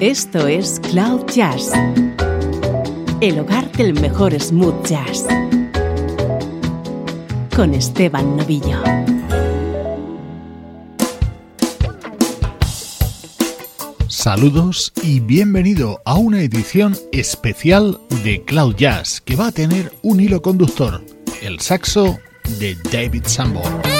Esto es Cloud Jazz, el hogar del mejor smooth jazz, con Esteban Novillo. Saludos y bienvenido a una edición especial de Cloud Jazz que va a tener un hilo conductor, el saxo de David Sanborn.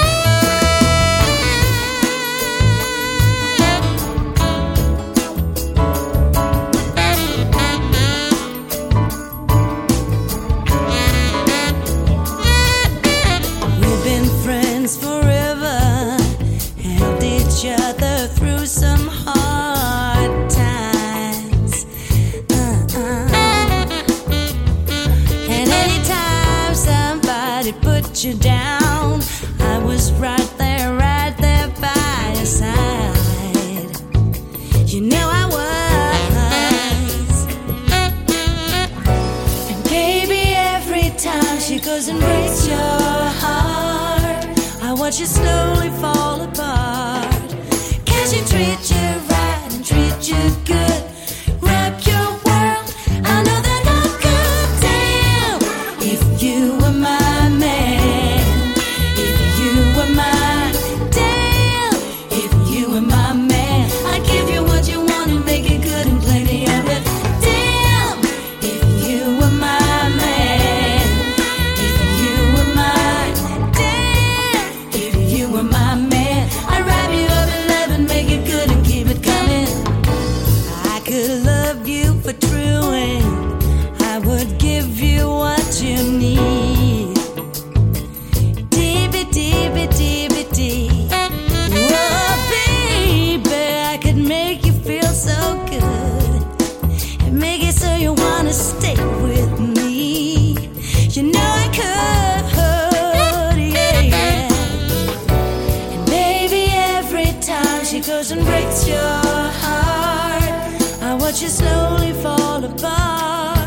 I would give you what you need. Oh, baby, I could make you feel so good. Make it so you wanna stay with me. You know I could, yeah. And baby, every time she goes and breaks your heart, I watch you slowly fall. Cloud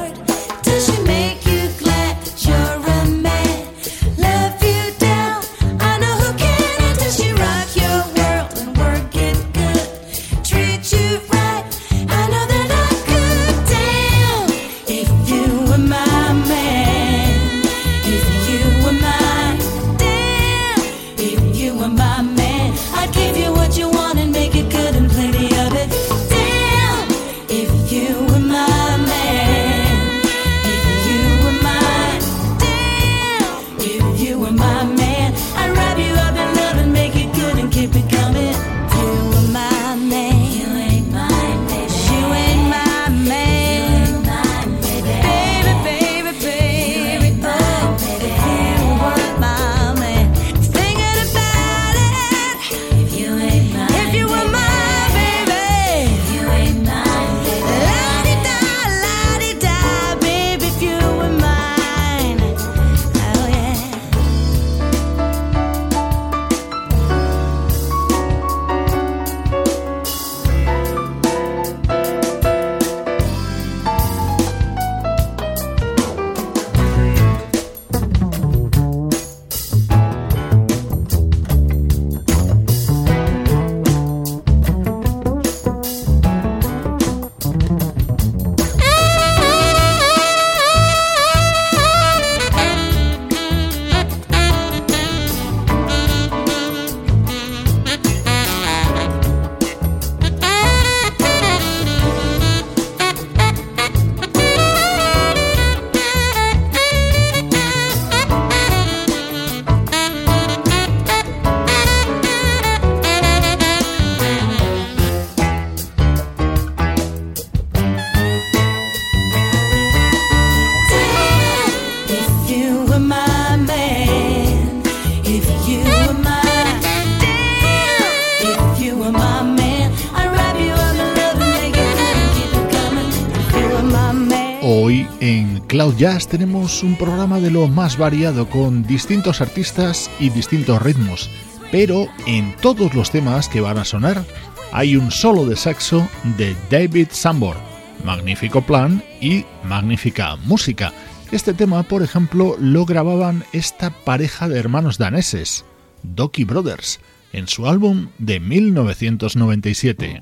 Jazz tenemos un programa de lo más variado con distintos artistas y distintos ritmos, pero en todos los temas que van a sonar hay un solo de saxo de David Sambor, magnífico plan y magnífica música. Este tema, por ejemplo, lo grababan esta pareja de hermanos daneses, Doki Brothers, en su álbum de 1997.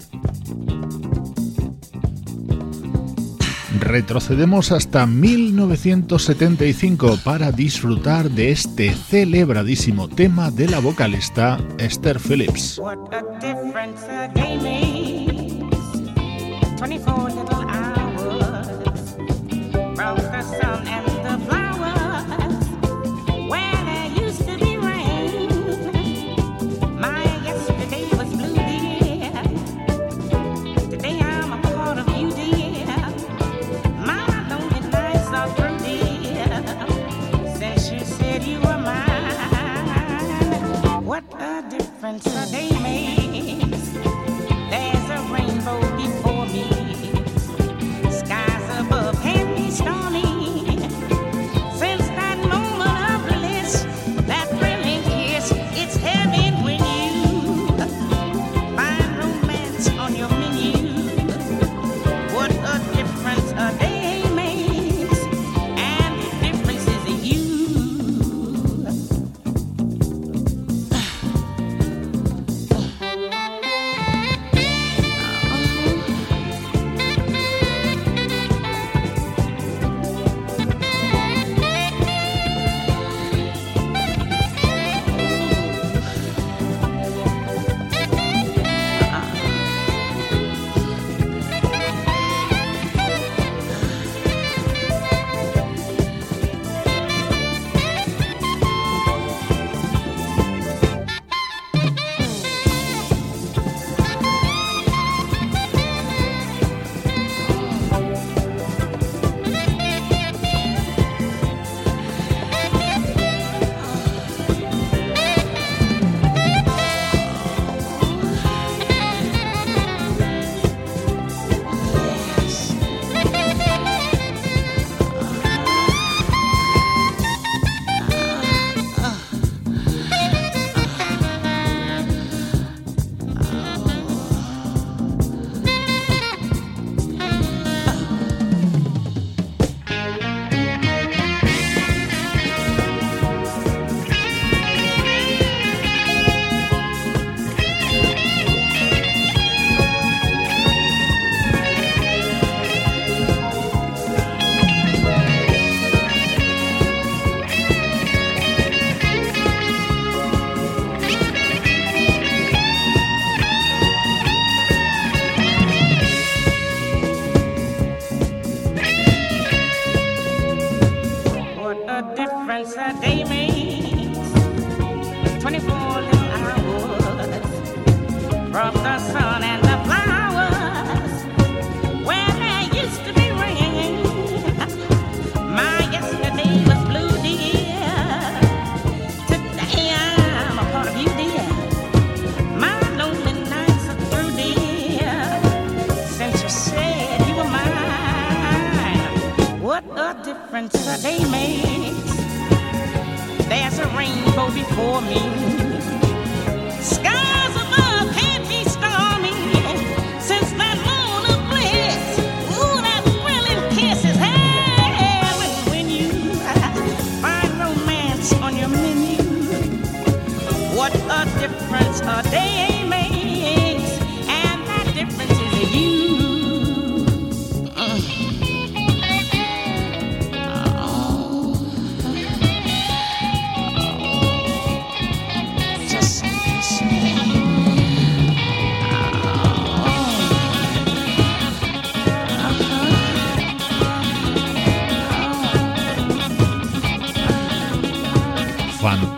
Retrocedemos hasta 1975 para disfrutar de este celebradísimo tema de la vocalista Esther Phillips.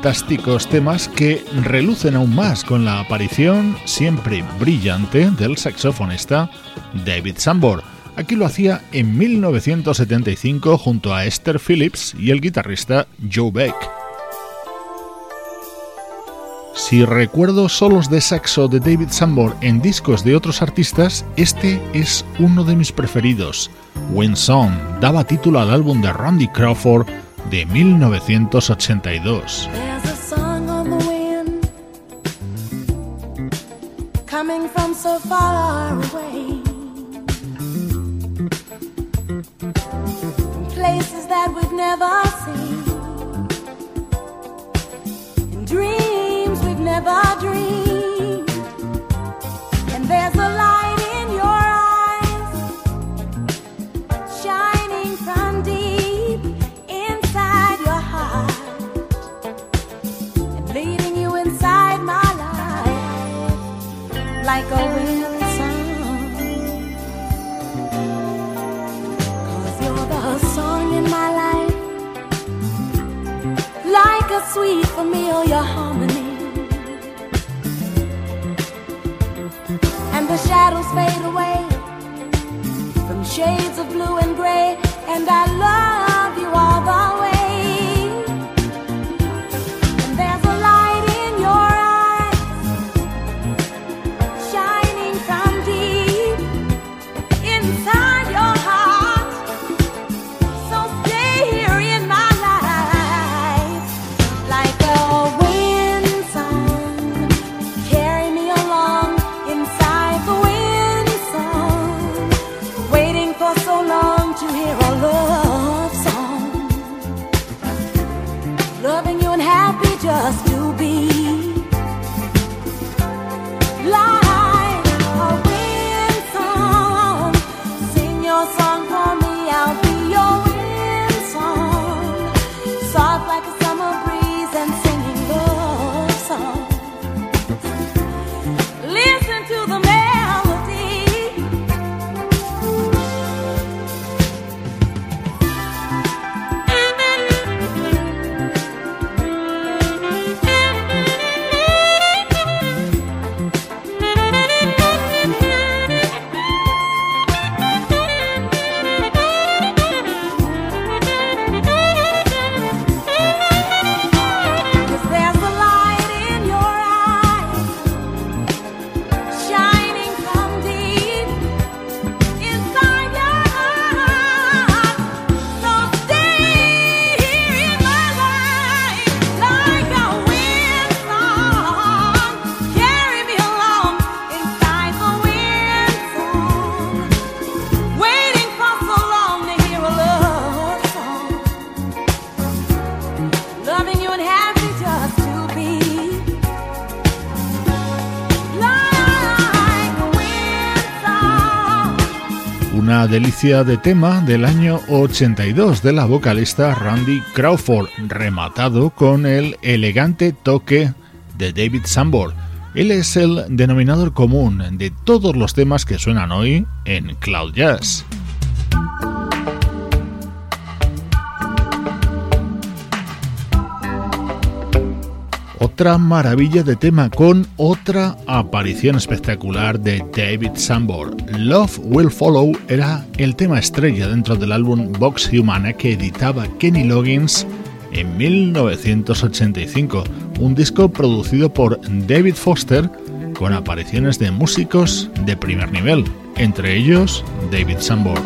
Fantásticos temas que relucen aún más con la aparición siempre brillante del saxofonista David Sambor. Aquí lo hacía en 1975 junto a Esther Phillips y el guitarrista Joe Beck. Si recuerdo solos de saxo de David Sambor en discos de otros artistas, este es uno de mis preferidos. When Song daba título al álbum de Randy Crawford de 1982. coming from so far away. Places that we've never seen. Dreams we've never dreamed. Like a wind song. Cause you're the song in my life, like a sweet familiar harmony. And the shadows fade away from shades of blue and gray, and I love you're unhappy just to be de tema del año 82 de la vocalista Randy Crawford, rematado con el elegante toque de David Sambor. Él es el denominador común de todos los temas que suenan hoy en Cloud Jazz. Otra maravilla de tema con otra aparición espectacular de David Sambor. Love Will Follow era el tema estrella dentro del álbum Box Humana que editaba Kenny Loggins en 1985, un disco producido por David Foster con apariciones de músicos de primer nivel, entre ellos David Sambor.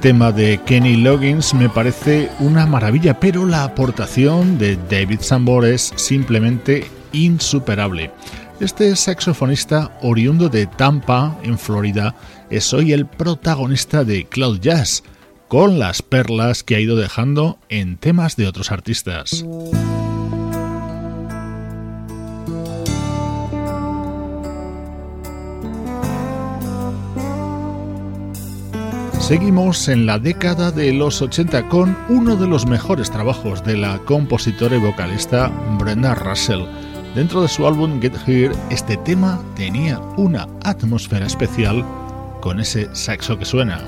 Tema de Kenny Loggins me parece una maravilla, pero la aportación de David Sambor es simplemente insuperable. Este saxofonista oriundo de Tampa, en Florida, es hoy el protagonista de Cloud Jazz, con las perlas que ha ido dejando en temas de otros artistas. Seguimos en la década de los 80 con uno de los mejores trabajos de la compositora y vocalista Brenda Russell. Dentro de su álbum Get Here, este tema tenía una atmósfera especial con ese saxo que suena.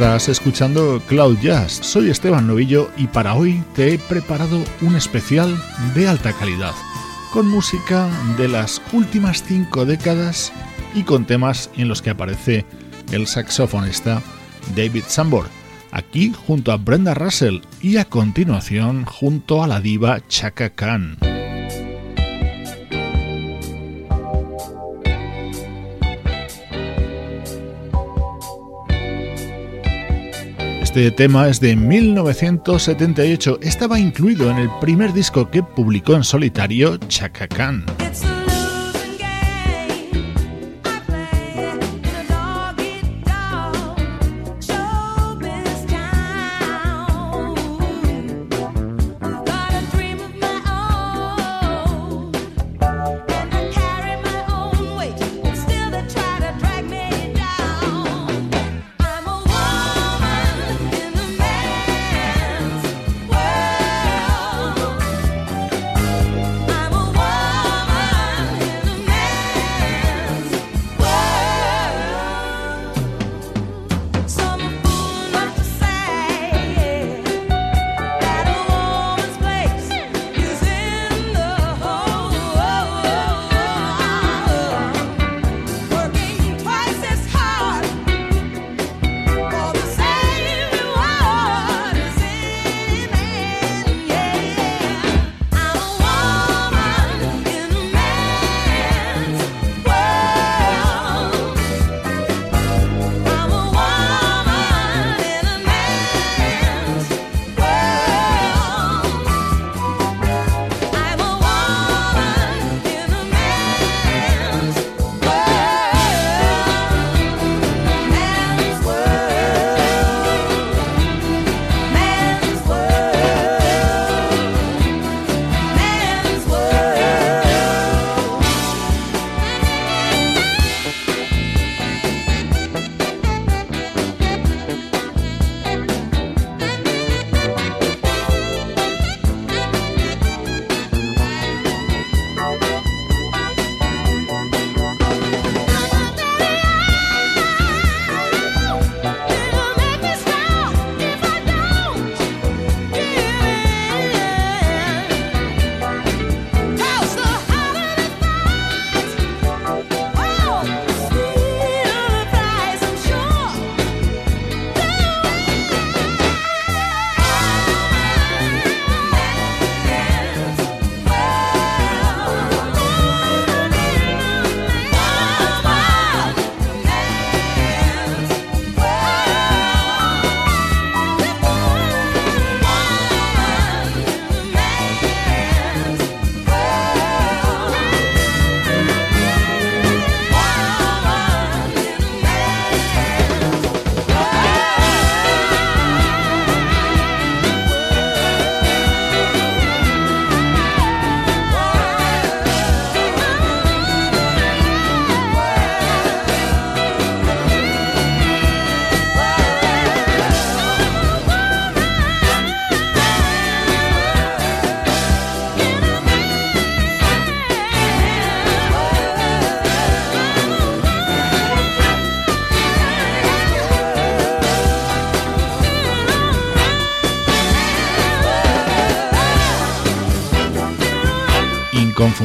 Estás escuchando Cloud Jazz. Soy Esteban Novillo y para hoy te he preparado un especial de alta calidad, con música de las últimas cinco décadas y con temas en los que aparece el saxofonista David Sambor, aquí junto a Brenda Russell y a continuación junto a la diva Chaka Khan. Este tema es de 1978. Estaba incluido en el primer disco que publicó en solitario Chaka.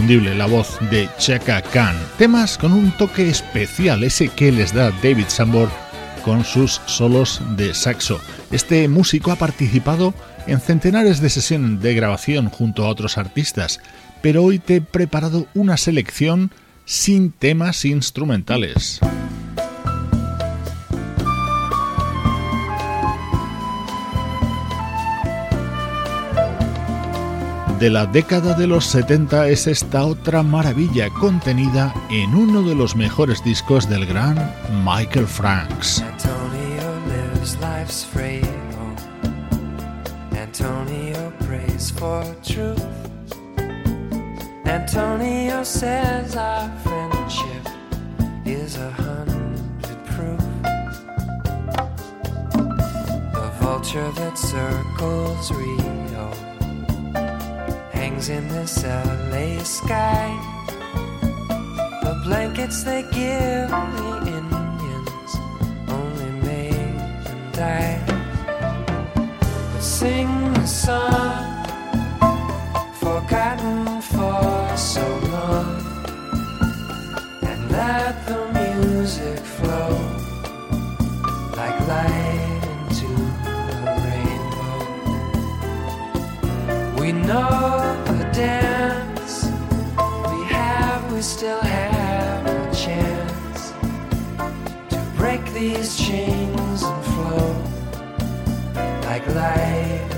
La voz de Chaka Khan. Temas con un toque especial, ese que les da David Sambor con sus solos de saxo. Este músico ha participado en centenares de sesiones de grabación junto a otros artistas, pero hoy te he preparado una selección sin temas instrumentales. De la década de los 70 es esta otra maravilla contenida en uno de los mejores discos del gran Michael Franks. Antonio lives life's free. Antonio prays for truth. Antonio says our friendship is a hundred proof. The vulture that circles Rio in this LA sky. The blankets they give the Indians only made them die. But sing the song forgotten for so long, and let the music flow like light into the rainbow. We know dance. We have, we still have a chance to break these chains and flow like light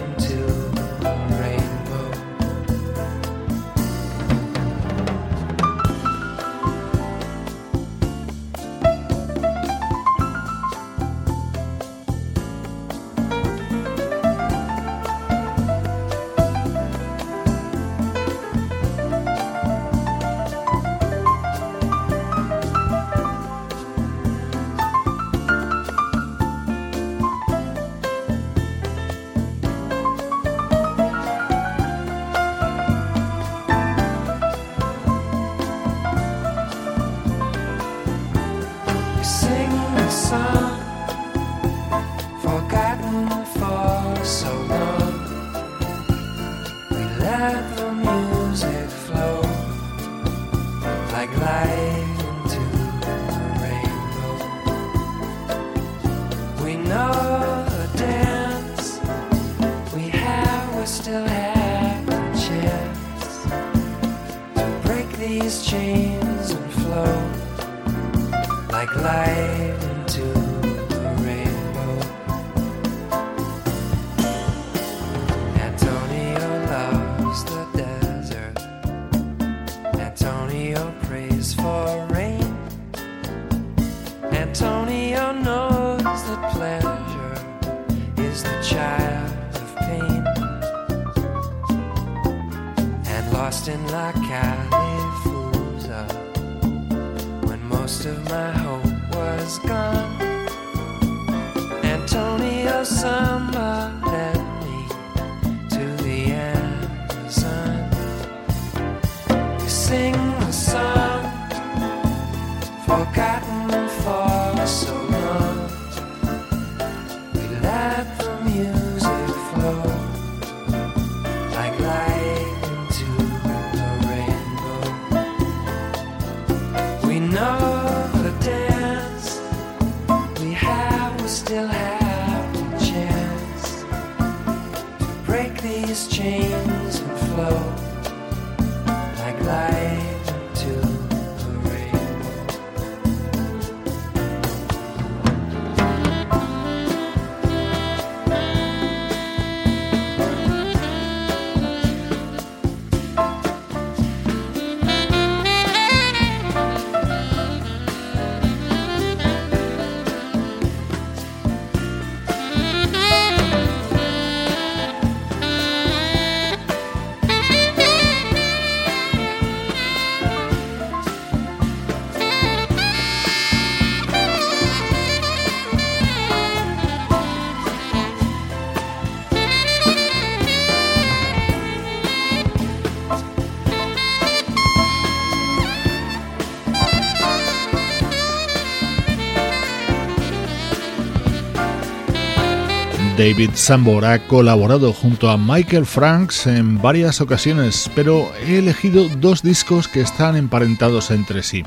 David Sambor ha colaborado junto a Michael Franks en varias ocasiones, pero he elegido dos discos que están emparentados entre sí.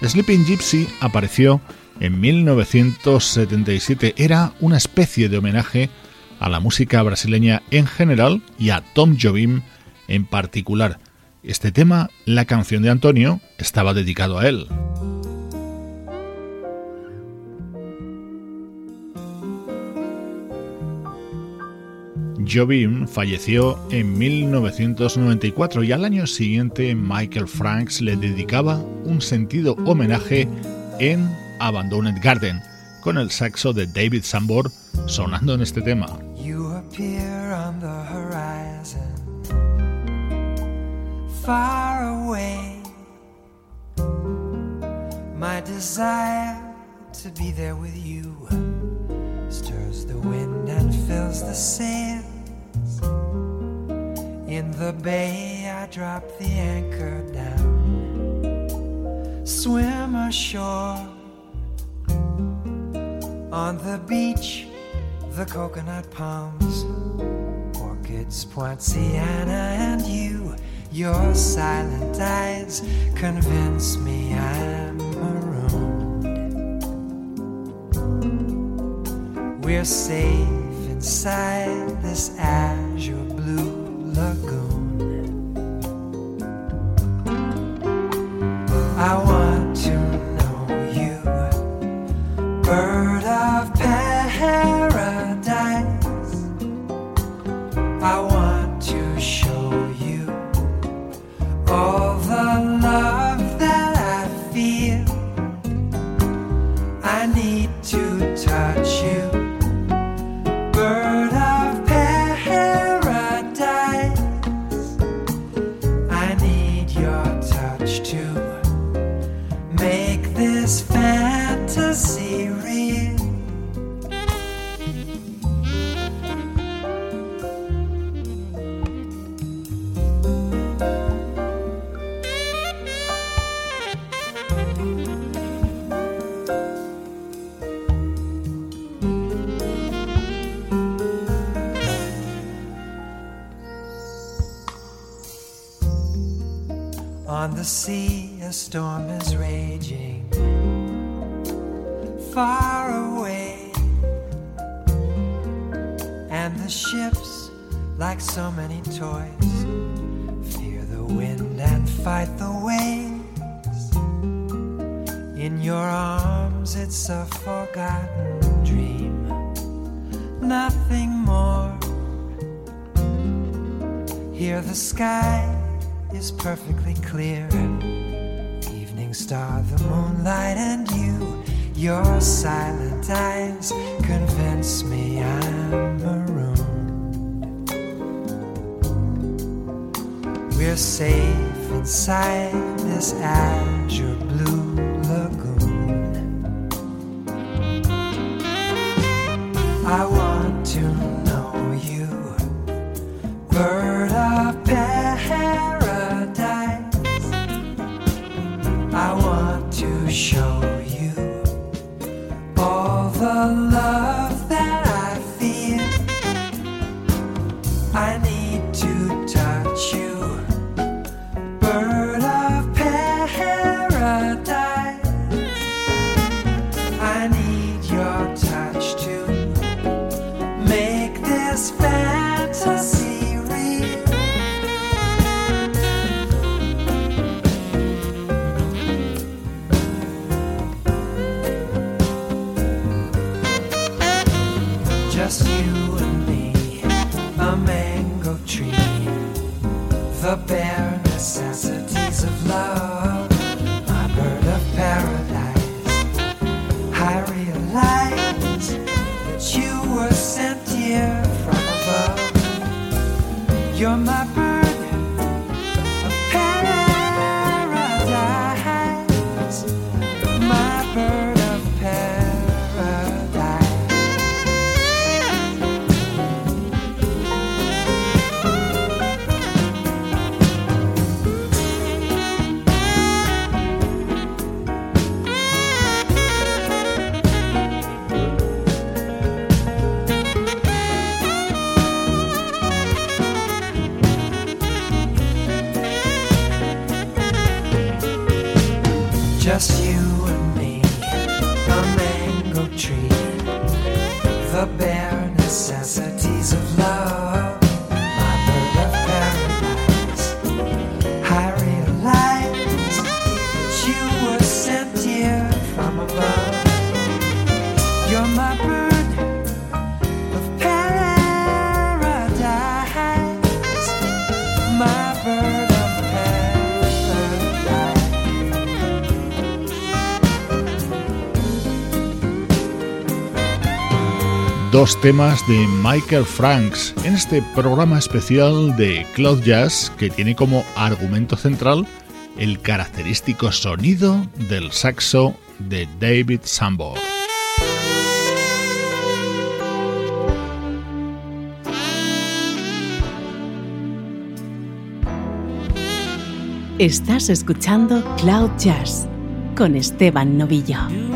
Sleeping Gypsy apareció en 1977. Era una especie de homenaje a la música brasileña en general y a Tom Jobim en particular. Este tema, la canción de Antonio, estaba dedicado a él. Jobim falleció en 1994 y al año siguiente Michael Franks le dedicaba un sentido homenaje en Abandoned Garden, con el saxo de David Sambor sonando en este tema. In the bay, I drop the anchor down, swim ashore. On the beach, the coconut palms, orchids, poinciana, and you. Your silent eyes convince me I'm marooned. We're safe inside this In your arms, it's a forgotten dream, nothing more. Here, the sky is perfectly clear. Evening star, the moonlight, and you, your silent eyes convince me I'm marooned. We're safe inside this azure blue Dos temas de Michael Franks en este programa especial de Cloud Jazz que tiene como argumento central el característico sonido del saxo de David Sambor. Estás escuchando Cloud Jazz con Esteban Novillo.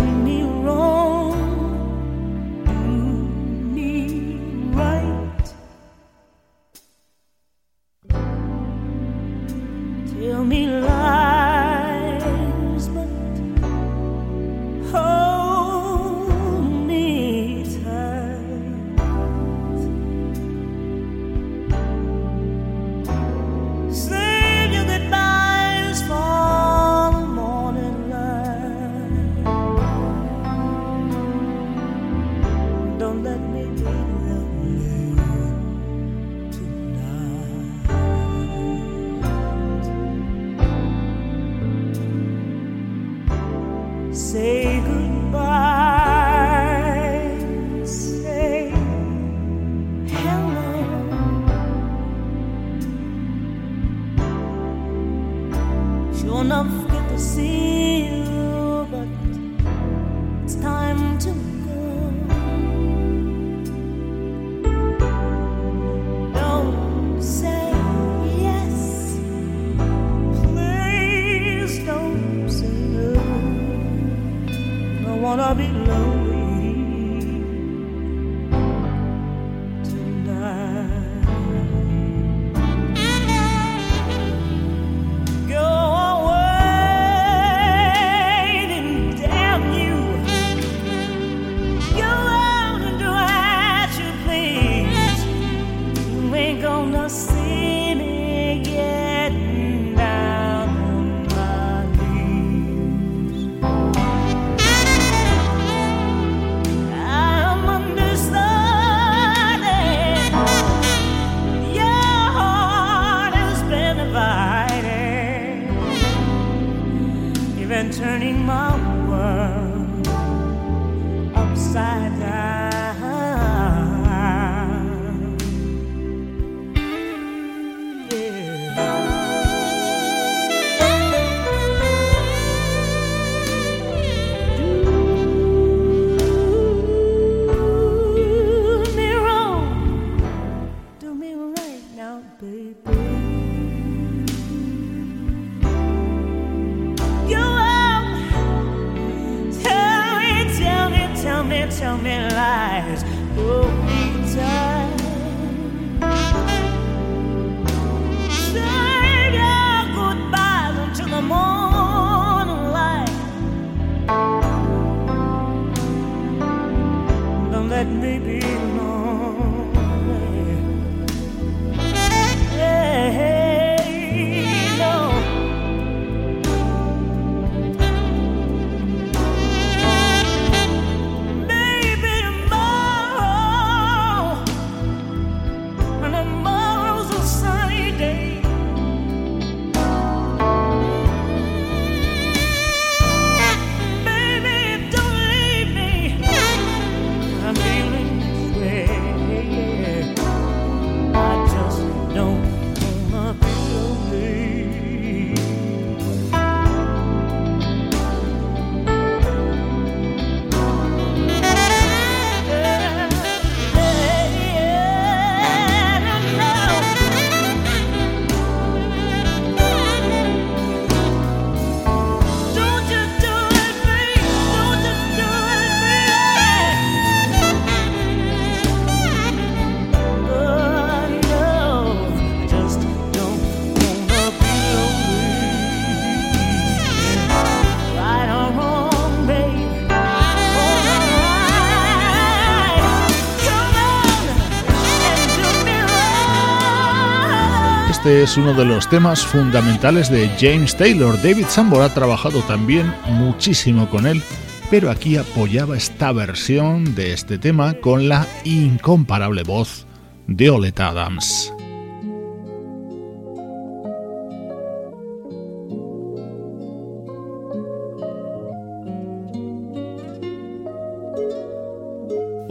Es uno de los temas fundamentales de James Taylor. David Sambor ha trabajado también muchísimo con él, pero aquí apoyaba esta versión de este tema con la incomparable voz de Olet Adams.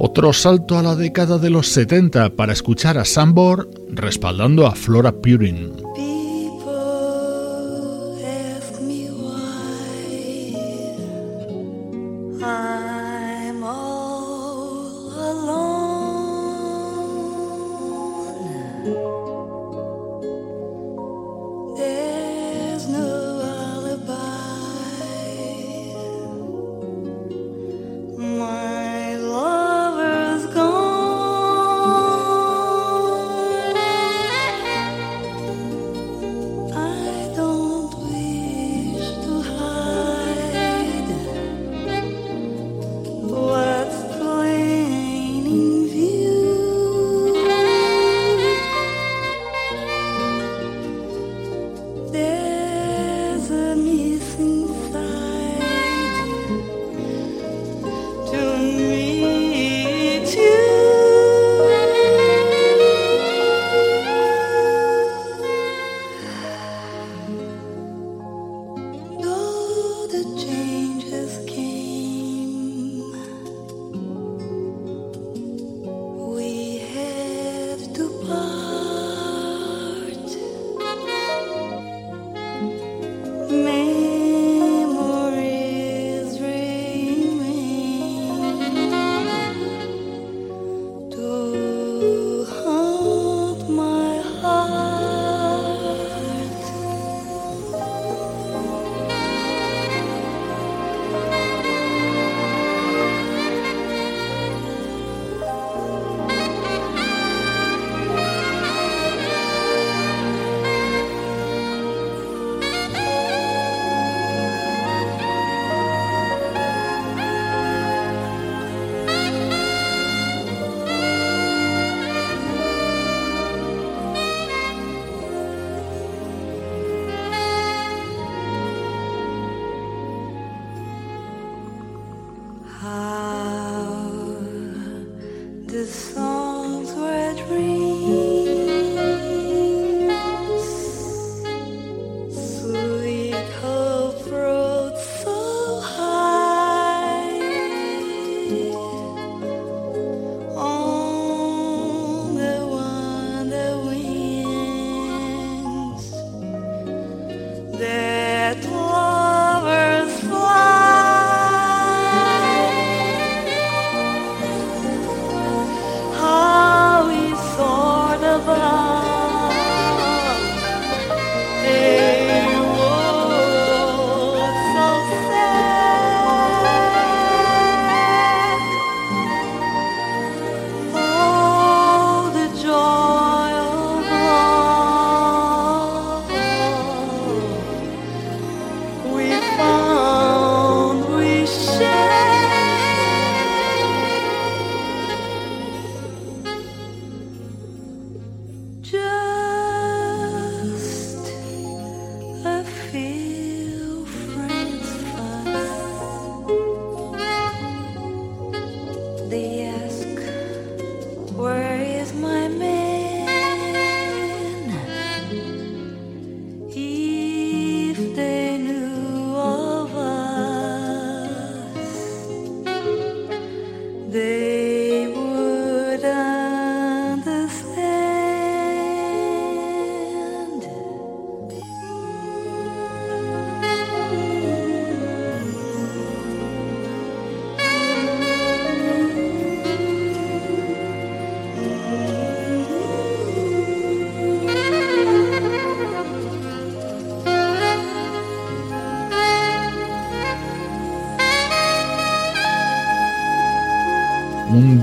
Otro salto a la década de los 70 para escuchar a Sambor respaldando a Flora Purin.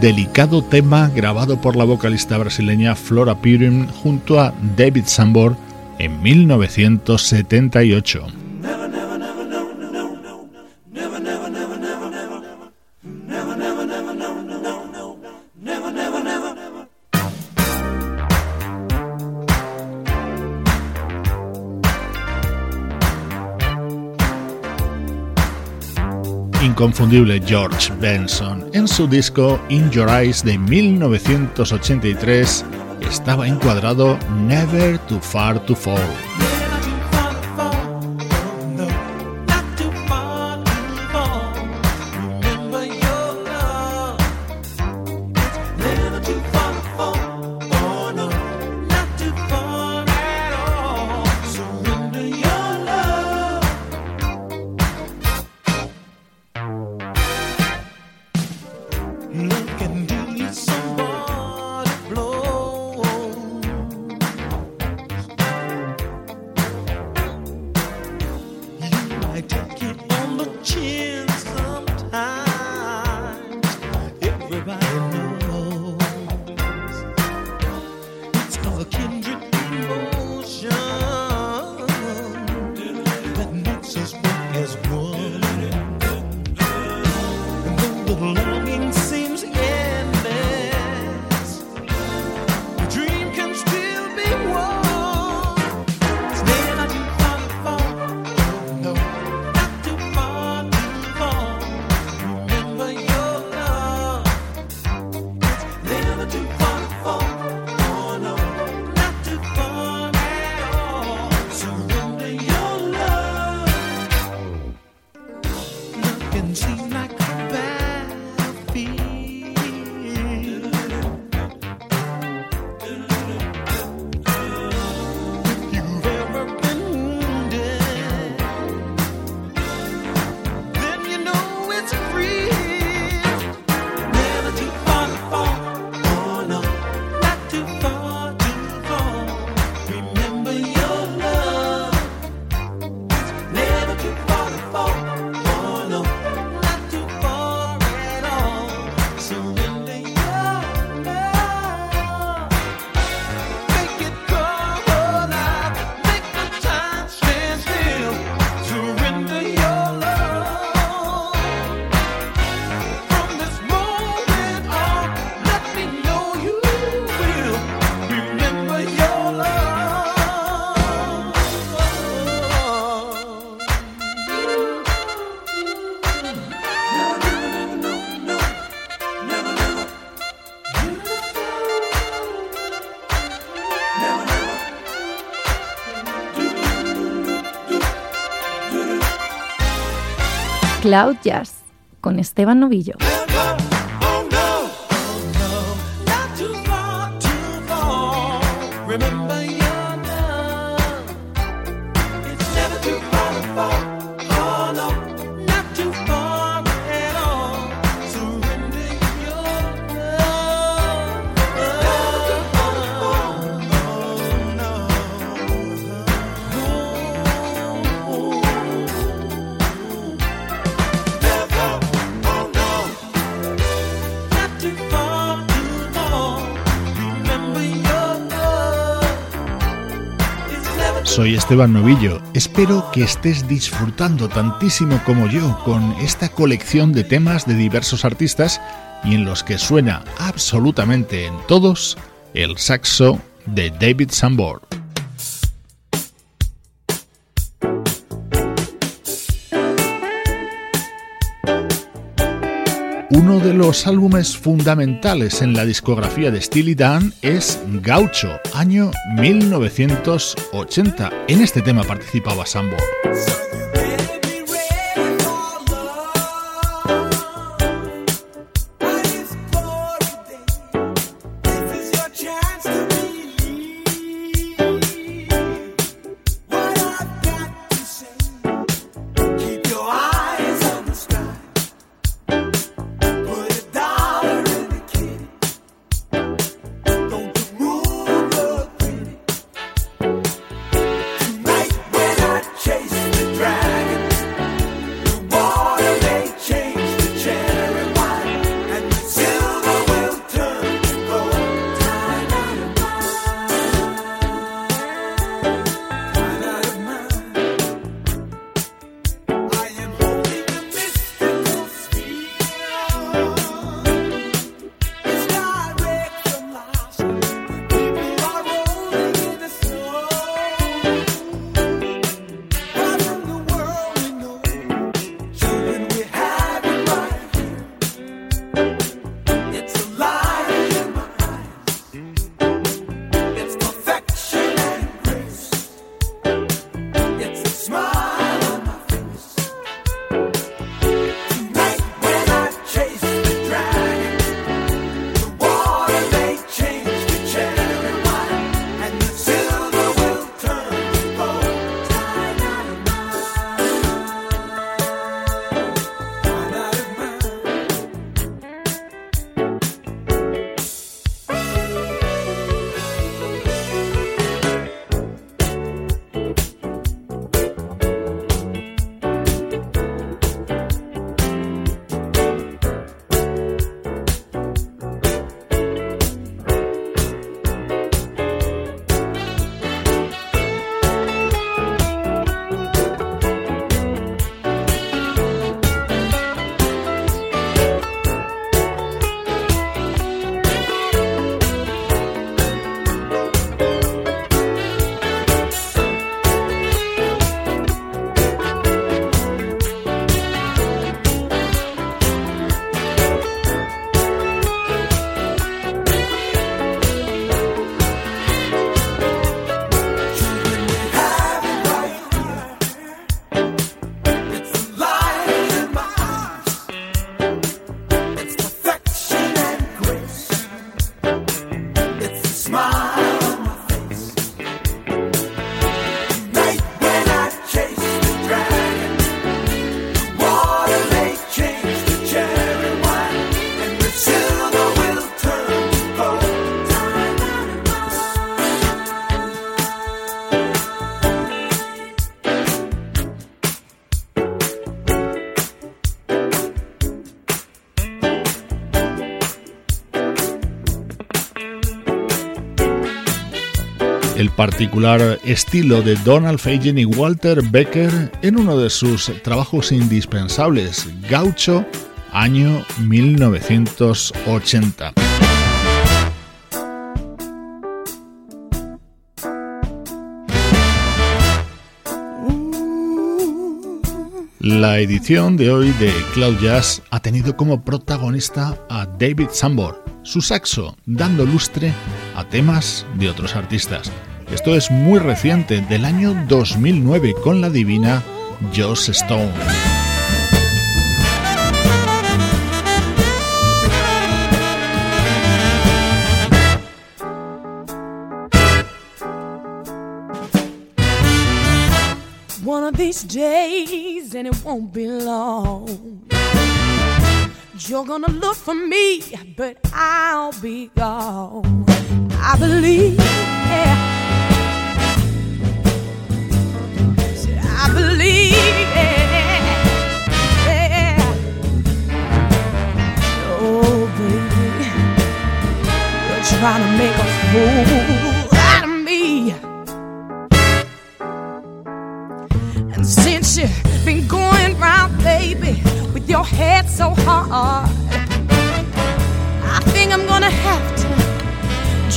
Delicado tema grabado por la vocalista brasileña Flora Purim junto a David Sambor en 1978. Inconfundible George Benson. En su disco In Your Eyes de 1983 estaba encuadrado Never Too Far to Fall. Look at Cloud Jazz con Esteban Novillo. Esteban Novillo. Espero que estés disfrutando tantísimo como yo con esta colección de temas de diversos artistas y en los que suena absolutamente en todos el saxo de David Sambor. Uno de los álbumes fundamentales en la discografía de Steely Dan es Gaucho, año 1980. En este tema participaba Sambo. Particular estilo de Donald Fagen y Walter Becker en uno de sus trabajos indispensables, Gaucho, año 1980. La edición de hoy de Cloud Jazz ha tenido como protagonista a David Sambor, su saxo dando lustre a temas de otros artistas. Esto es muy reciente, del año 2009, con la divina Joss Stone. These days, and it won't be long. You're gonna look for me, but I'll be gone. I believe, yeah.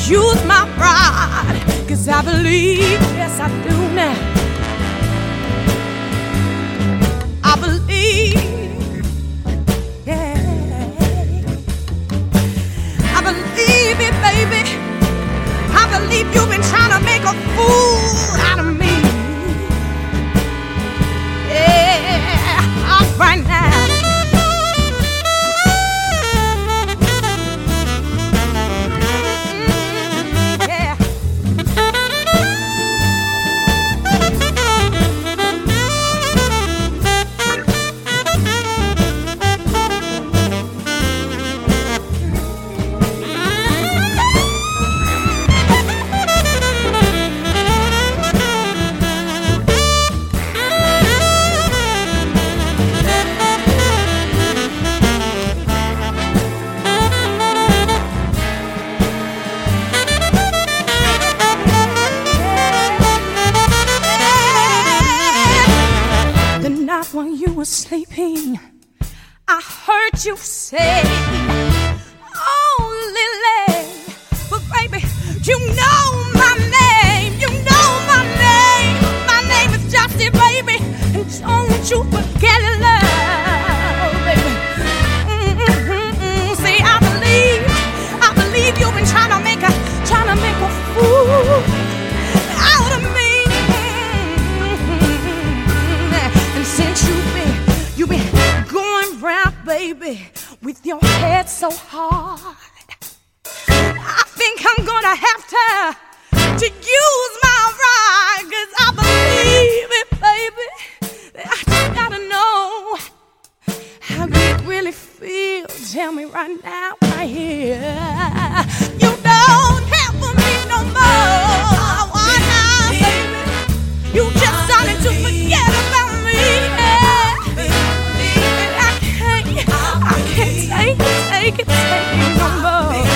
Use my pride. Cause I believe, yes, I do now. I believe it, baby. I believe you've been trying to make a fool out of me. Your head so hard, I think I'm gonna have to, to use my ride, cause I believe it, baby. I just gotta know how you really feel. Tell me right now, right here. You don't have for me no more. And I can't,